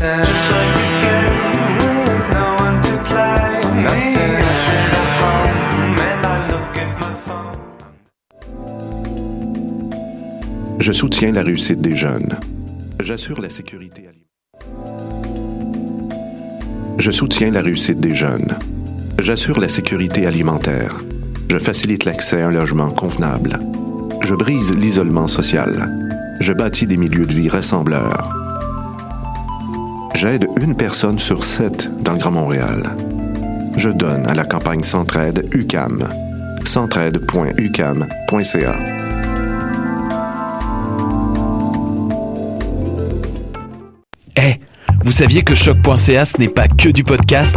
Je soutiens la réussite des jeunes. J'assure la sécurité alimentaire. Je soutiens la réussite des jeunes. J'assure la sécurité alimentaire. Je facilite l'accès à un logement convenable. Je brise l'isolement social. Je bâtis des milieux de vie rassembleurs. J'aide une personne sur sept dans le Grand Montréal. Je donne à la campagne Centraide UCAM. centraide.ucam.ca. Eh, vous saviez que choc.ca ce n'est pas que du podcast?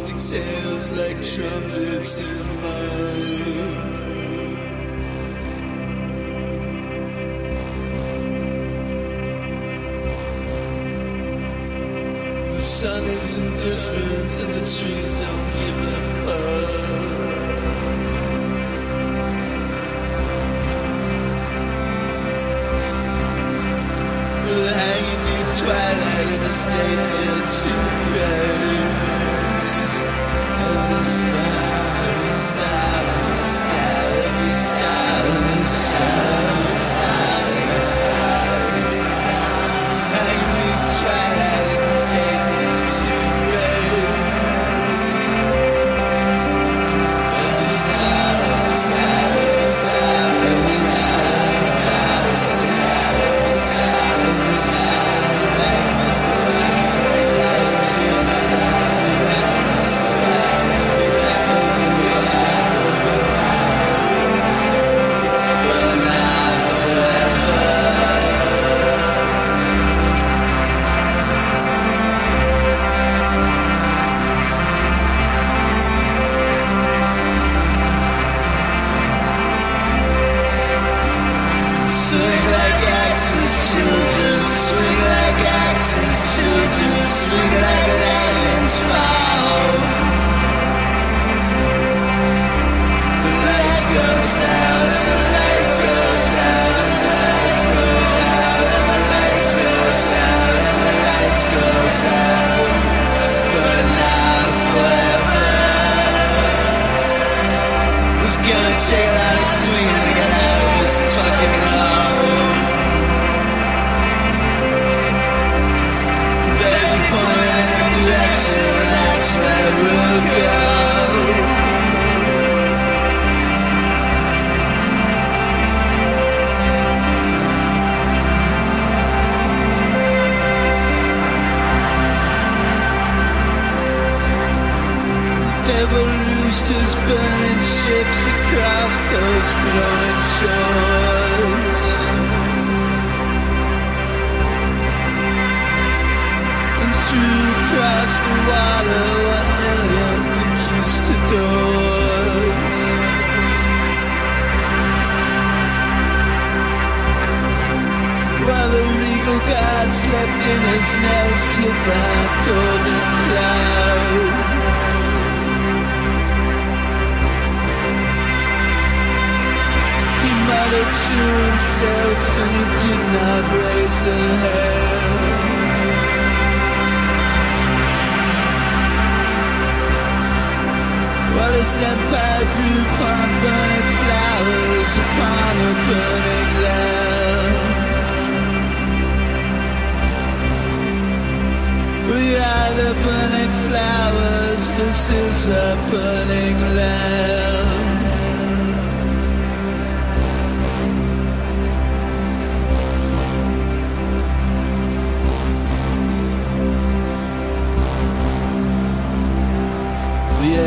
The forest exhales like trumpets in mine. The sun is indifferent and the trees don't give a fuck. We're hanging neath twilight in a state near to grace sky, sky, sky, sky, sky. Loosed burning ships across those glowing shores. And threw across the water one million conquistadors. While the regal god slept in his nest, he found golden clouds. Muttered to himself and he did not raise a hair. While his empire grew upon burning flowers upon a burning land. We are the burning flowers, this is a burning land.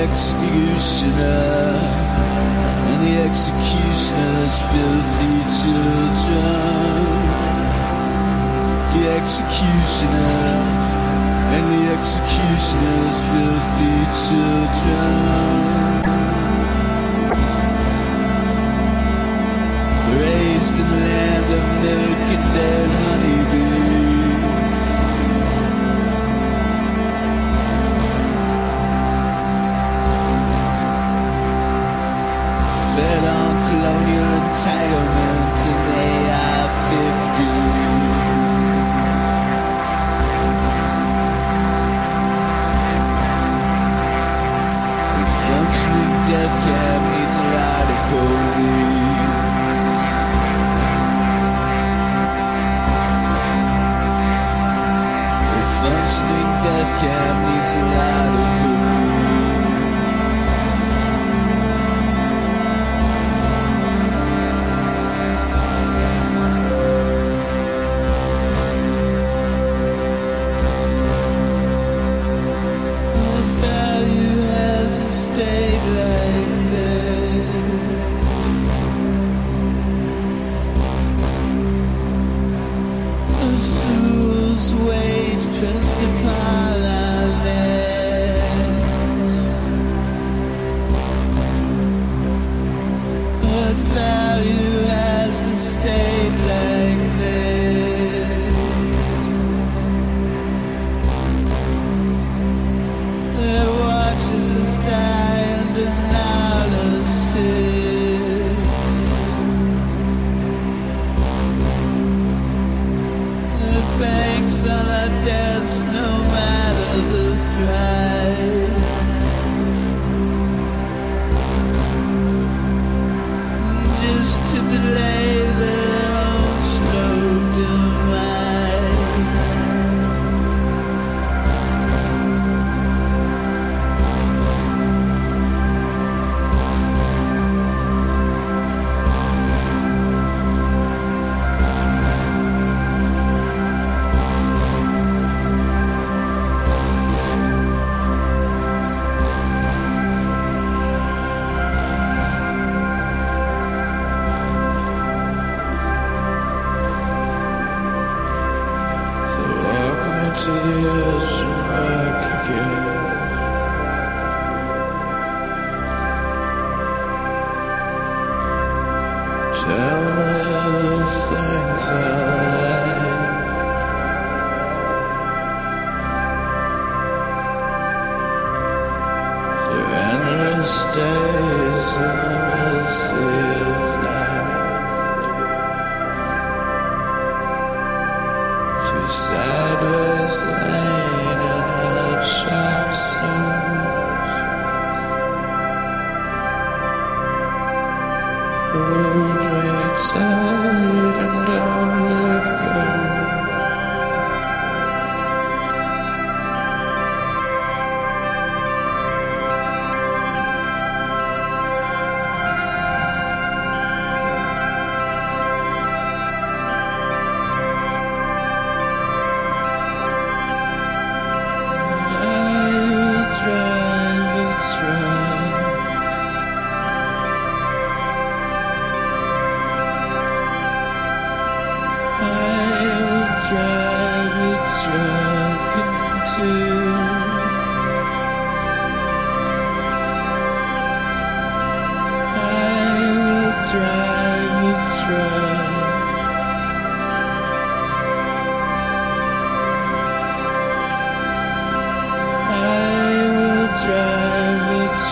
Executioner and the executioner's filthy children. The executioner and the executioner's filthy children. Raised in the land of milk and dead don't know.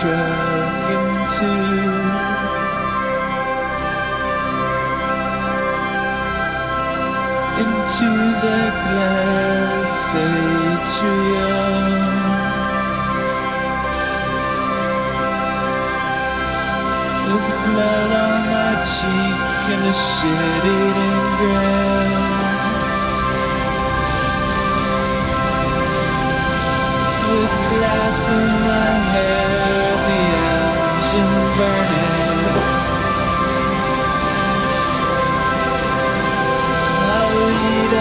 shook into into the glass atrium with blood on my cheek and a shitted grin. With glass in my hair burning. I'll read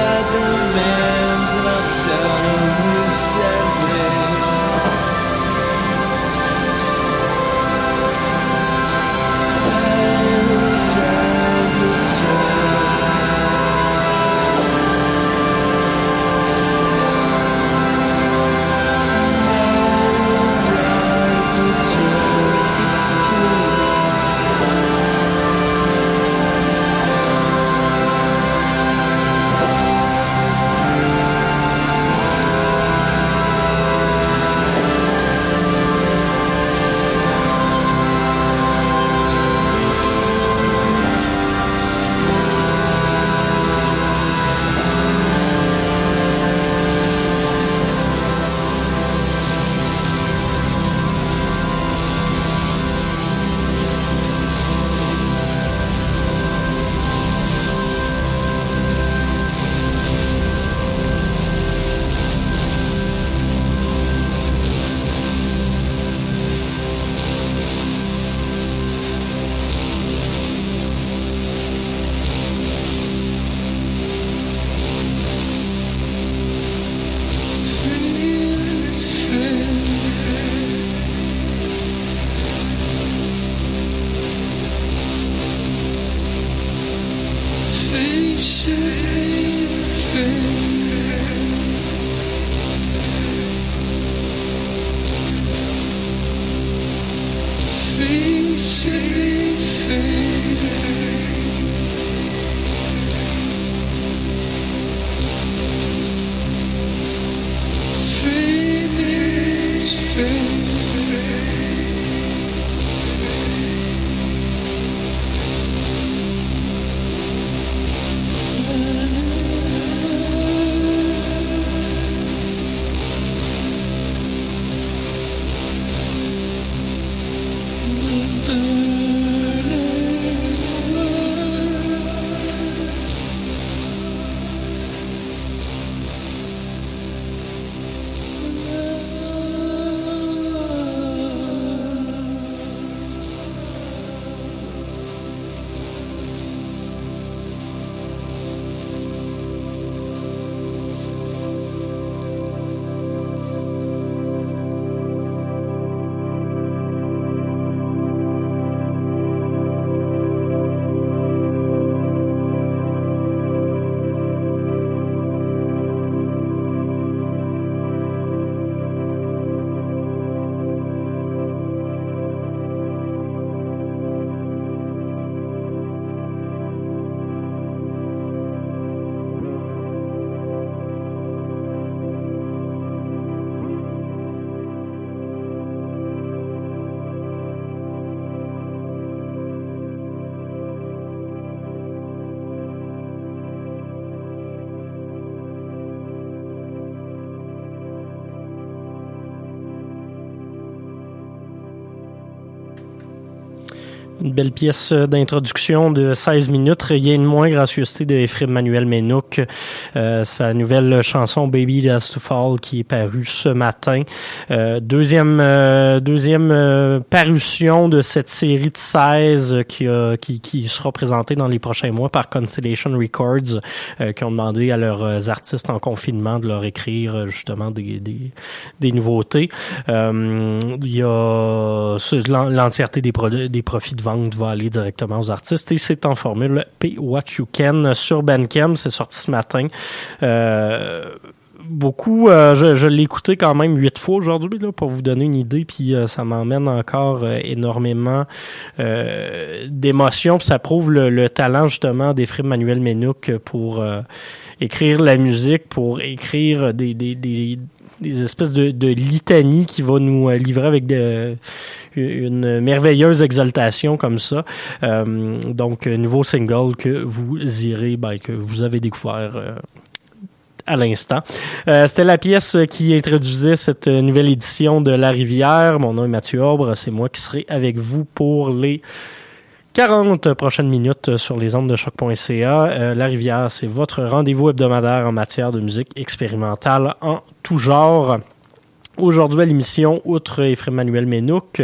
man's and I'll tell him you said. Une belle pièce d'introduction de 16 minutes. Rien de moins gracieuseté de Ephraim Manuel Ménouk. Euh, sa nouvelle chanson Baby Has to Fall qui est parue ce matin. Euh, deuxième euh, deuxième euh, parution de cette série de 16 qui, sera présentée dans les prochains mois par Constellation Records euh, qui ont demandé à leurs artistes en confinement de leur écrire euh, justement des, nouveautés. Euh, il y a l'entièreté des, des profits de vente va aller directement aux artistes et c'est en formule Pay What You Can sur Bandcamp. C'est sorti ce matin. Euh, beaucoup, euh, je, l'ai écouté quand même huit fois aujourd'hui là pour vous donner une idée, puis euh, ça m'emmène encore énormément d'émotions. Ça prouve le, le talent justement d'Ephraim Manuel Ménouk pour écrire la musique, pour écrire des, des, des, des espèces de, de litanie qui va nous euh, livrer avec de, une merveilleuse exaltation comme ça. Euh, donc, nouveau single que vous irez, ben, que vous avez découvert euh, à l'instant. Euh, C'était la pièce qui introduisait cette nouvelle édition de La Rivière. Mon nom est Mathieu Aubre. C'est moi qui serai avec vous pour les 40 prochaines minutes sur les ondes de choc.ca. Euh, la Rivière, c'est votre rendez-vous hebdomadaire en matière de musique expérimentale en tout genre. Aujourd'hui à l'émission, outre Ephraim Manuel Ménouk,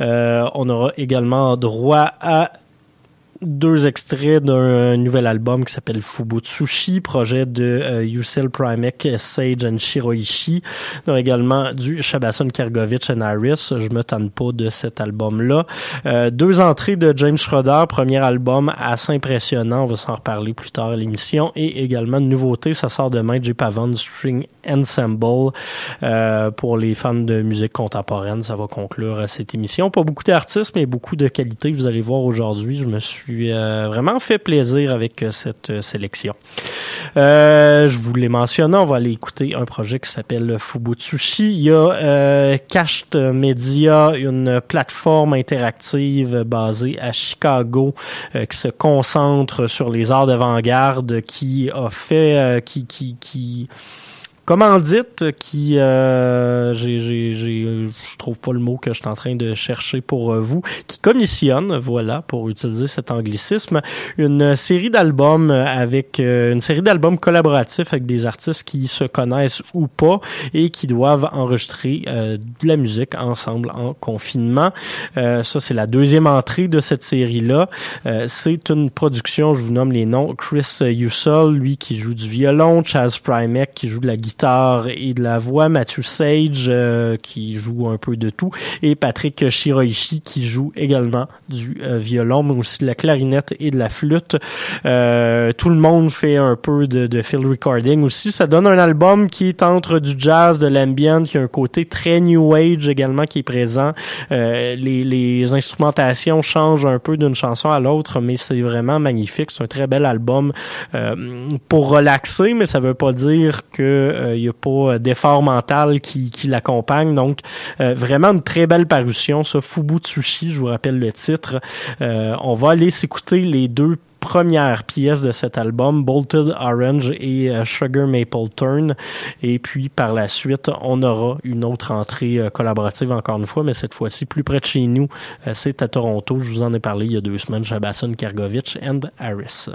euh, on aura également droit à deux extraits d'un nouvel album qui s'appelle Fubutsushi, projet de euh, Yusel Primek, Sage and Shiroishi. On aura également du Shabason Kargovich and Harris. Je me tente pas de cet album-là. Euh, deux entrées de James Schroeder, premier album assez impressionnant. On va s'en reparler plus tard à l'émission. Et également une nouveauté, ça sort demain, J. Pavon String Ensemble. Euh, pour les fans de musique contemporaine, ça va conclure euh, cette émission. Pas beaucoup d'artistes, mais beaucoup de qualité. Vous allez voir aujourd'hui, je me suis euh, vraiment fait plaisir avec euh, cette euh, sélection. Euh, je vous l'ai mentionné, on va aller écouter un projet qui s'appelle Fubutsushi. Il y a Cached Media, une plateforme interactive basée à Chicago qui se concentre sur les arts d'avant-garde, qui a fait, qui, qui, qui commandite qui euh, je trouve pas le mot que je suis en train de chercher pour euh, vous qui commissionne voilà pour utiliser cet anglicisme une série d'albums avec euh, une série d'albums collaboratifs avec des artistes qui se connaissent ou pas et qui doivent enregistrer euh, de la musique ensemble en confinement. Euh, ça c'est la deuxième entrée de cette série là c'est une production je vous nomme les noms Chris Ussel lui qui joue du violon Chaz Primek qui joue de la guitare et de la voix, Matthew Sage euh, qui joue un peu de tout et Patrick Shiroishi qui joue également du euh, violon mais aussi de la clarinette et de la flûte. Euh, tout le monde fait un peu de, de field recording aussi. Ça donne un album qui est entre du jazz, de l'ambient, qui a un côté très new age également qui est présent. Les, les instrumentations changent un peu d'une chanson à l'autre, mais c'est vraiment magnifique. C'est un très bel album pour relaxer, mais ça veut pas dire que il n'y a pas d'effort mental qui, qui l'accompagne. Donc, euh, vraiment une très belle parution, ça, Fubutsushi, je vous rappelle le titre. Euh, on va aller s'écouter les deux premières pièces de cet album, Bolted Orange et euh, Sugar Maple Turn. Et puis par la suite, on aura une autre entrée euh, collaborative encore une fois, mais cette fois-ci plus près de chez nous. Euh, c'est à Toronto. Je vous en ai parlé il y a deux semaines, Shabason Kargovich and Harris.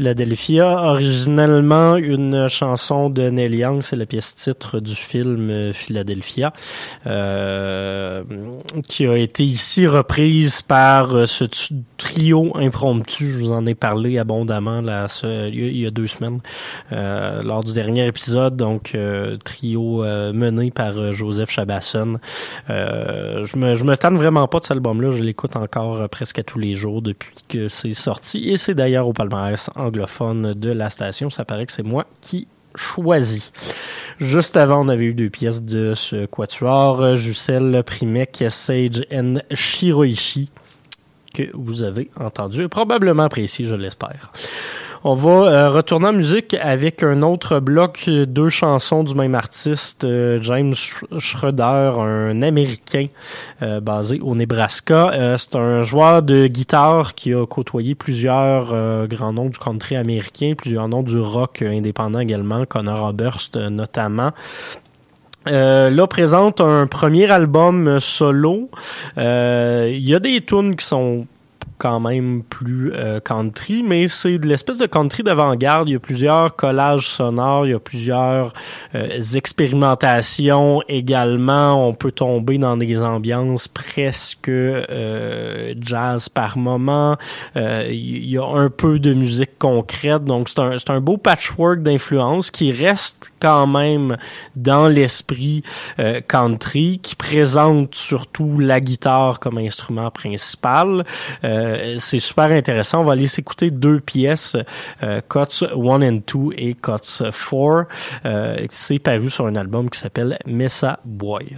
Philadelphia, originellement une chanson de Neil Young, c'est la pièce titre du film euh, Philadelphia, euh, qui a été ici reprise par euh, ce trio impromptu. Je vous en ai parlé abondamment là, il, y a, deux semaines euh, lors du dernier épisode. Donc trio mené par Joseph Chabasson. Je me me tanne vraiment pas de cet album-là. Je l'écoute encore presque à tous les jours depuis que c'est sorti. Et c'est d'ailleurs au palmarès anglophone de la station. Ça paraît que c'est moi qui choisis. Juste avant, on avait eu deux pièces de ce quatuor, Jussel Primek, Sage and Shiroishi, que vous avez entendu et probablement apprécié, je l'espère. On va euh, retourner en musique avec un autre bloc, euh, deux chansons du même artiste, euh, James Sch- Schroeder, un Américain euh, basé au Nebraska. Euh, c'est un joueur de guitare qui a côtoyé plusieurs grands noms du country américain, plusieurs noms du rock indépendant également, Connor Oberst notamment. Euh, là présente un premier album solo. Il y a des tunes qui sont quand même plus euh, country, mais c'est de l'espèce de country d'avant-garde. Il y a plusieurs collages sonores, il y a plusieurs euh, expérimentations également. On peut tomber dans des ambiances presque euh, jazz par moment. Euh, il y a un peu de musique concrète, donc c'est un, c'est un beau patchwork d'influences qui reste quand même dans l'esprit euh, country, qui présente surtout la guitare comme instrument principal. Euh, c'est super intéressant. On va aller s'écouter deux pièces, euh, Cuts 1 and 2 et Cuts 4. Euh, c'est paru sur un album qui s'appelle Mesa Boy.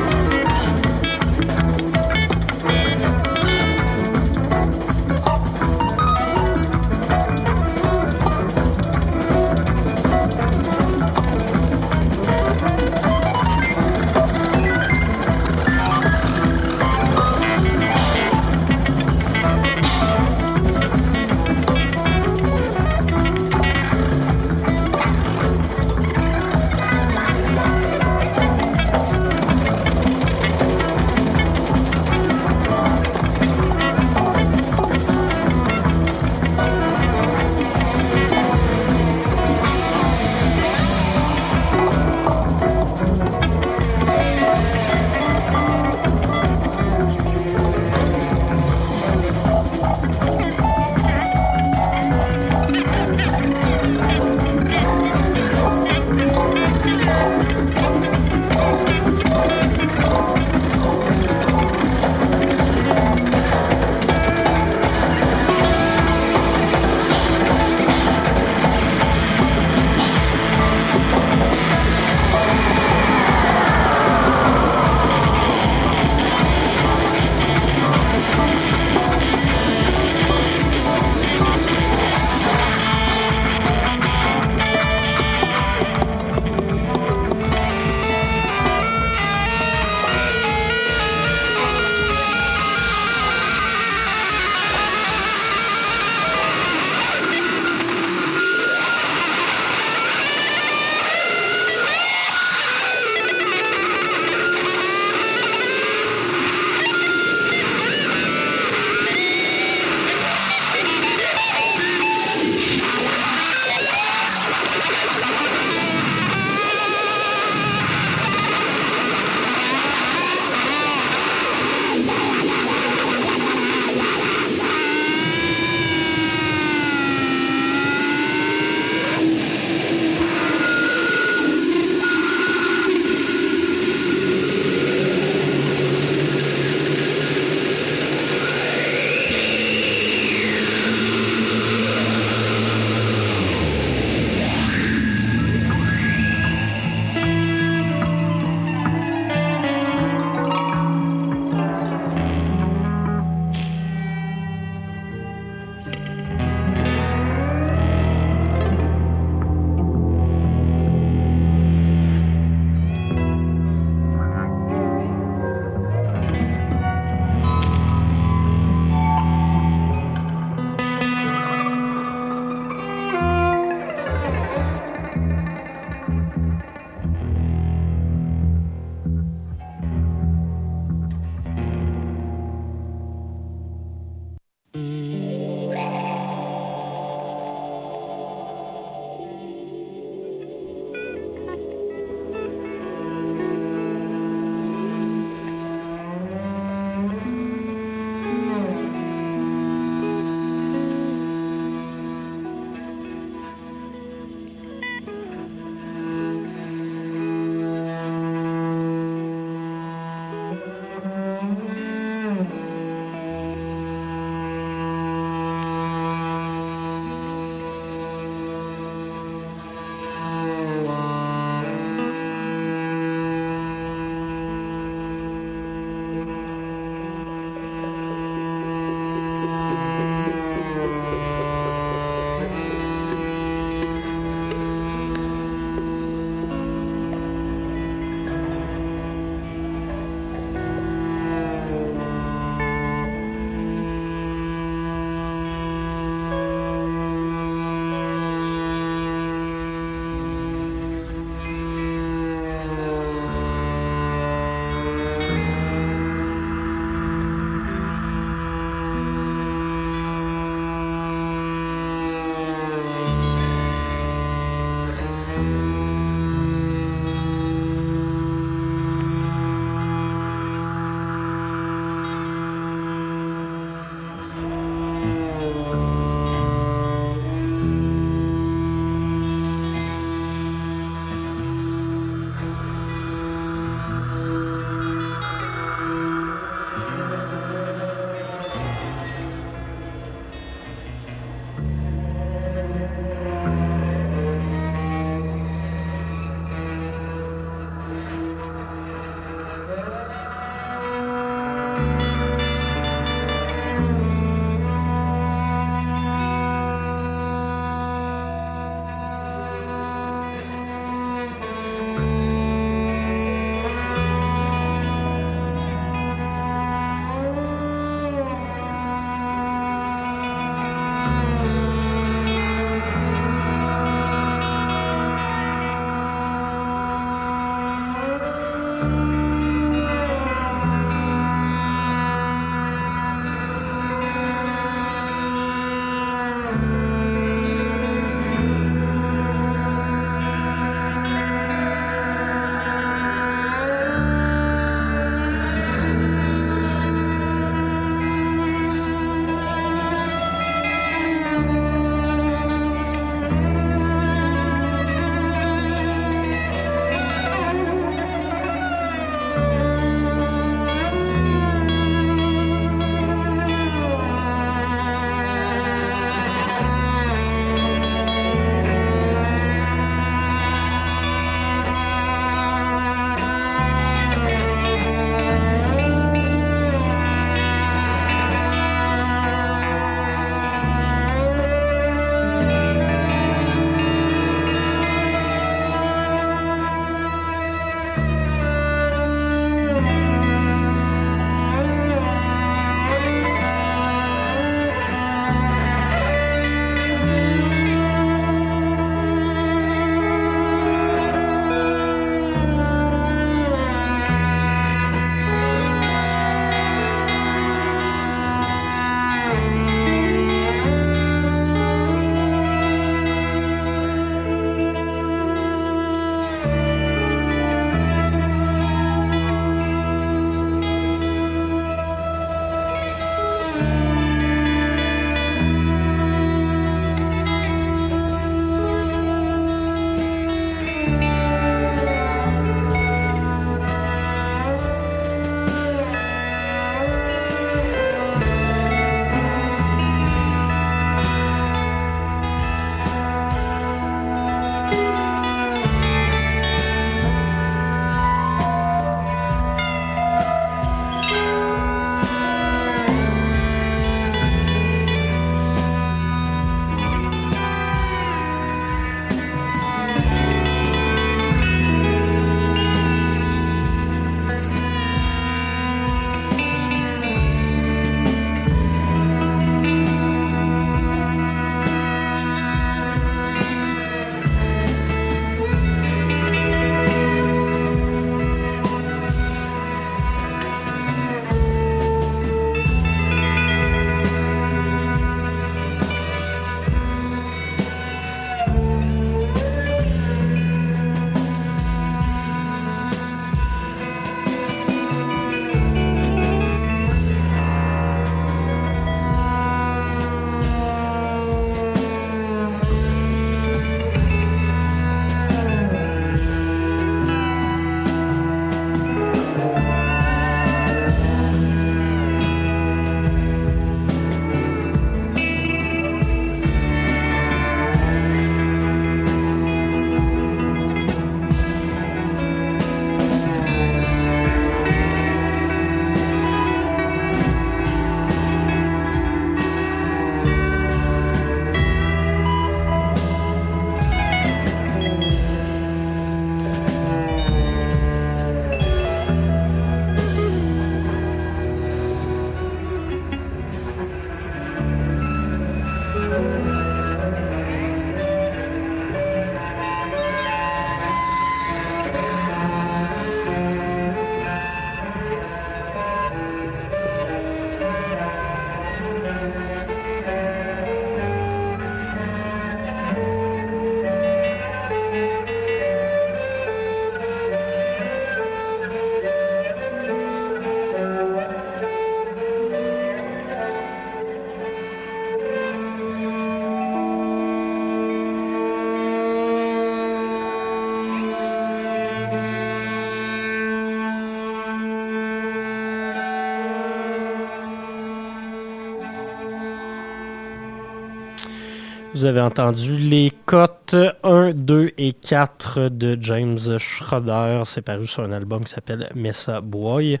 Vous avez entendu les cotes 1, 2 et 4 de James Schroeder. C'est paru sur un album qui s'appelle Mesa Boy.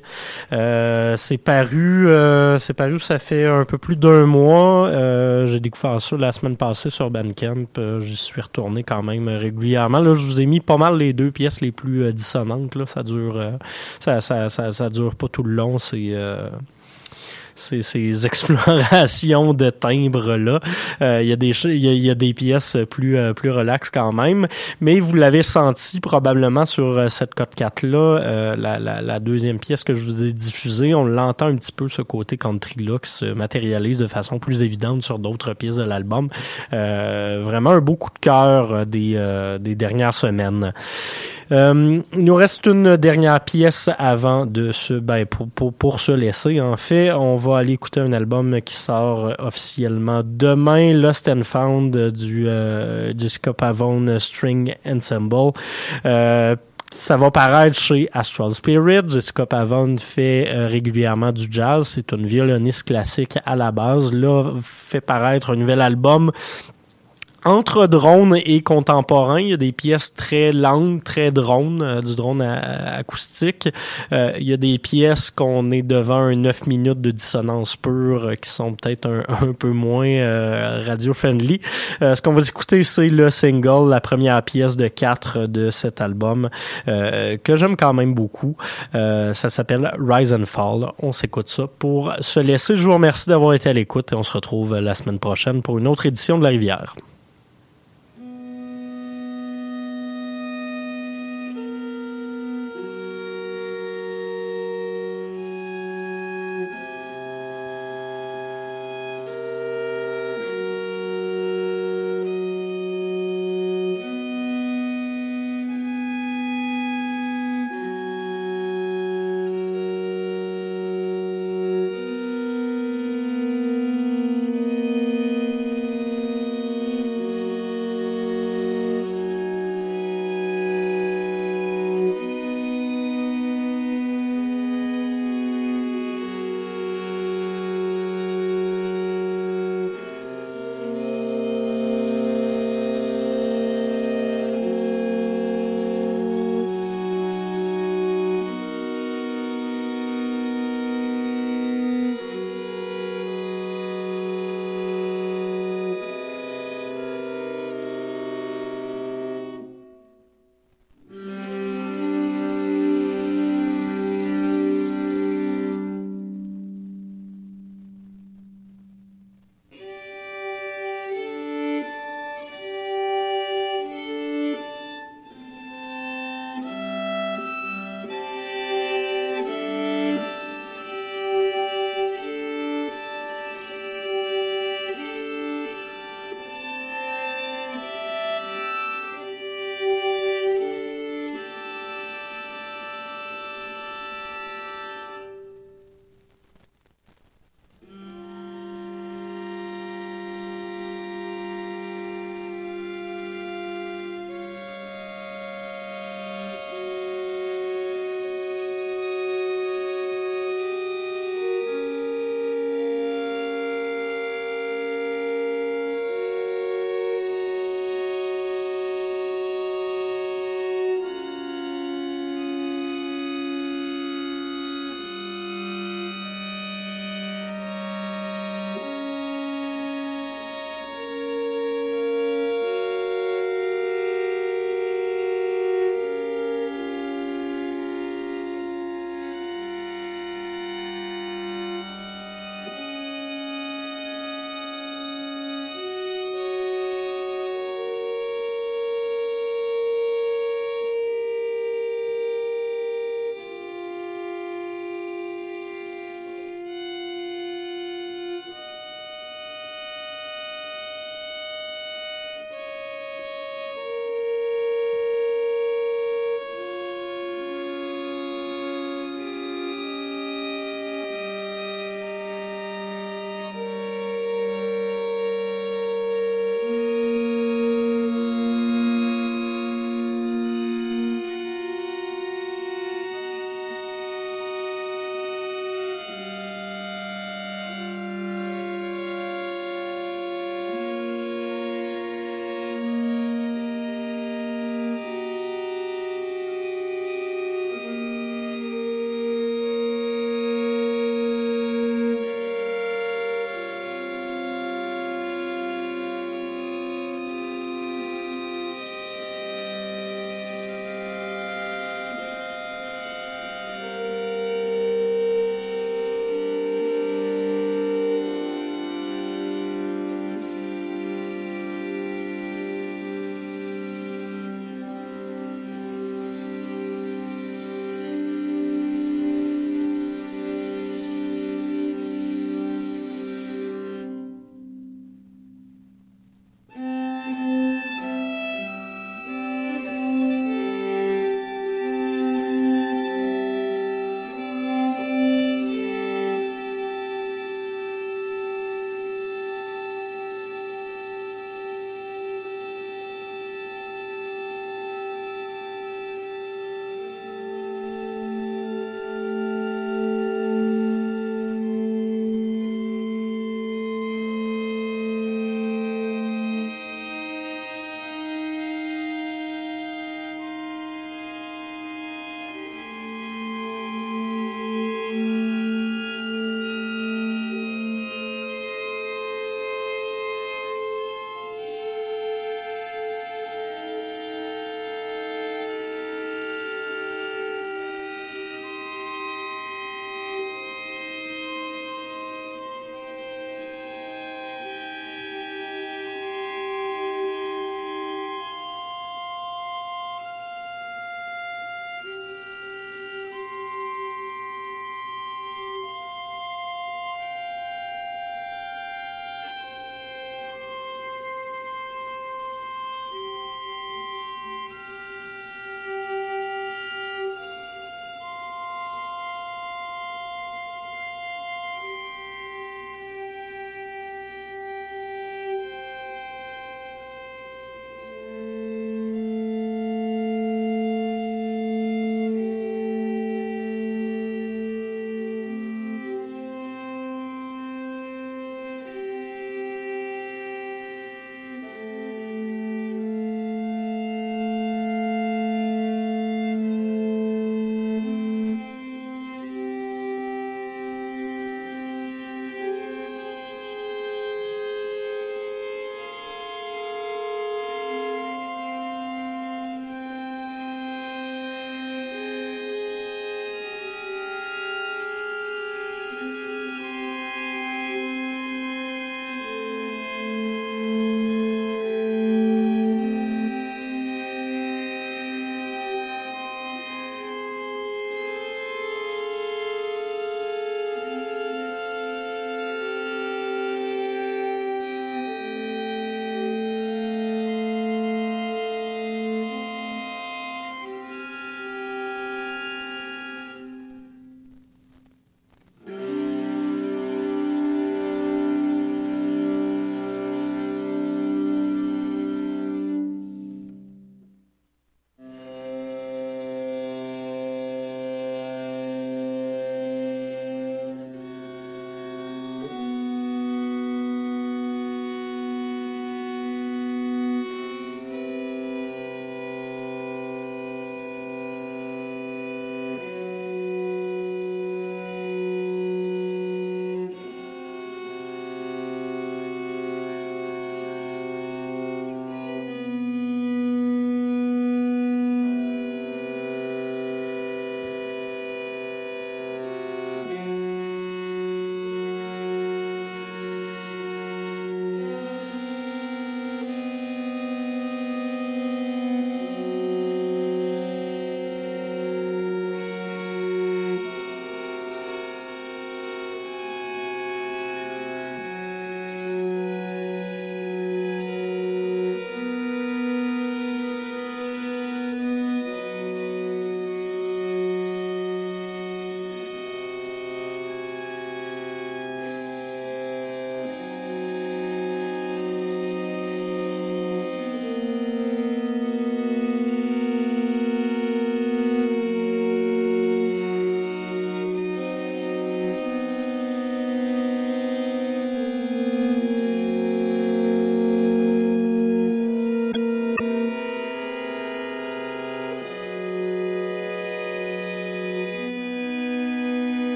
Euh, c'est paru, euh, c'est paru, ça fait un peu plus d'un mois. Euh, j'ai découvert ça la semaine passée sur Bandcamp. J'y suis retourné quand même régulièrement. Là, je vous ai mis pas mal les deux pièces les plus dissonantes. Là. Ça dure, ça, ça, ça, dure pas tout le long. C'est ces, explorations de timbres là. Euh, Il y a des y y a des pièces plus euh, plus relax quand même, mais vous l'avez senti probablement sur euh, cette cote 4 là, euh, la, la, deuxième pièce que je vous ai diffusée, on l'entend un petit peu ce côté country là qui se matérialise de façon plus évidente sur d'autres pièces de l'album. Vraiment un beau coup de cœur des des dernières semaines. Euh, il nous reste une dernière pièce avant de se ben pour, pour, pour se laisser en fait on va aller écouter un album qui sort euh, officiellement demain Lost and Found du euh, Jessica Pavone String Ensemble euh, ça va paraître chez Astral Spirit. Jessica Pavone fait euh, régulièrement du jazz. C'est une violoniste classique à la base. Là, fait paraître un nouvel album entre drone et contemporain, il y a des pièces très lentes, très drone, euh, du drone acoustique. Euh, il y a des pièces qu'on est devant un 9 minutes de dissonance pure euh, qui sont peut-être un, peu moins euh, radio-friendly. Ce qu'on va écouter, c'est le single, la première pièce de quatre de cet album que j'aime quand même beaucoup. Ça s'appelle Rise and Fall. On s'écoute ça pour se laisser. Je vous remercie d'avoir été à l'écoute et on se retrouve la semaine prochaine pour une autre édition de La Rivière.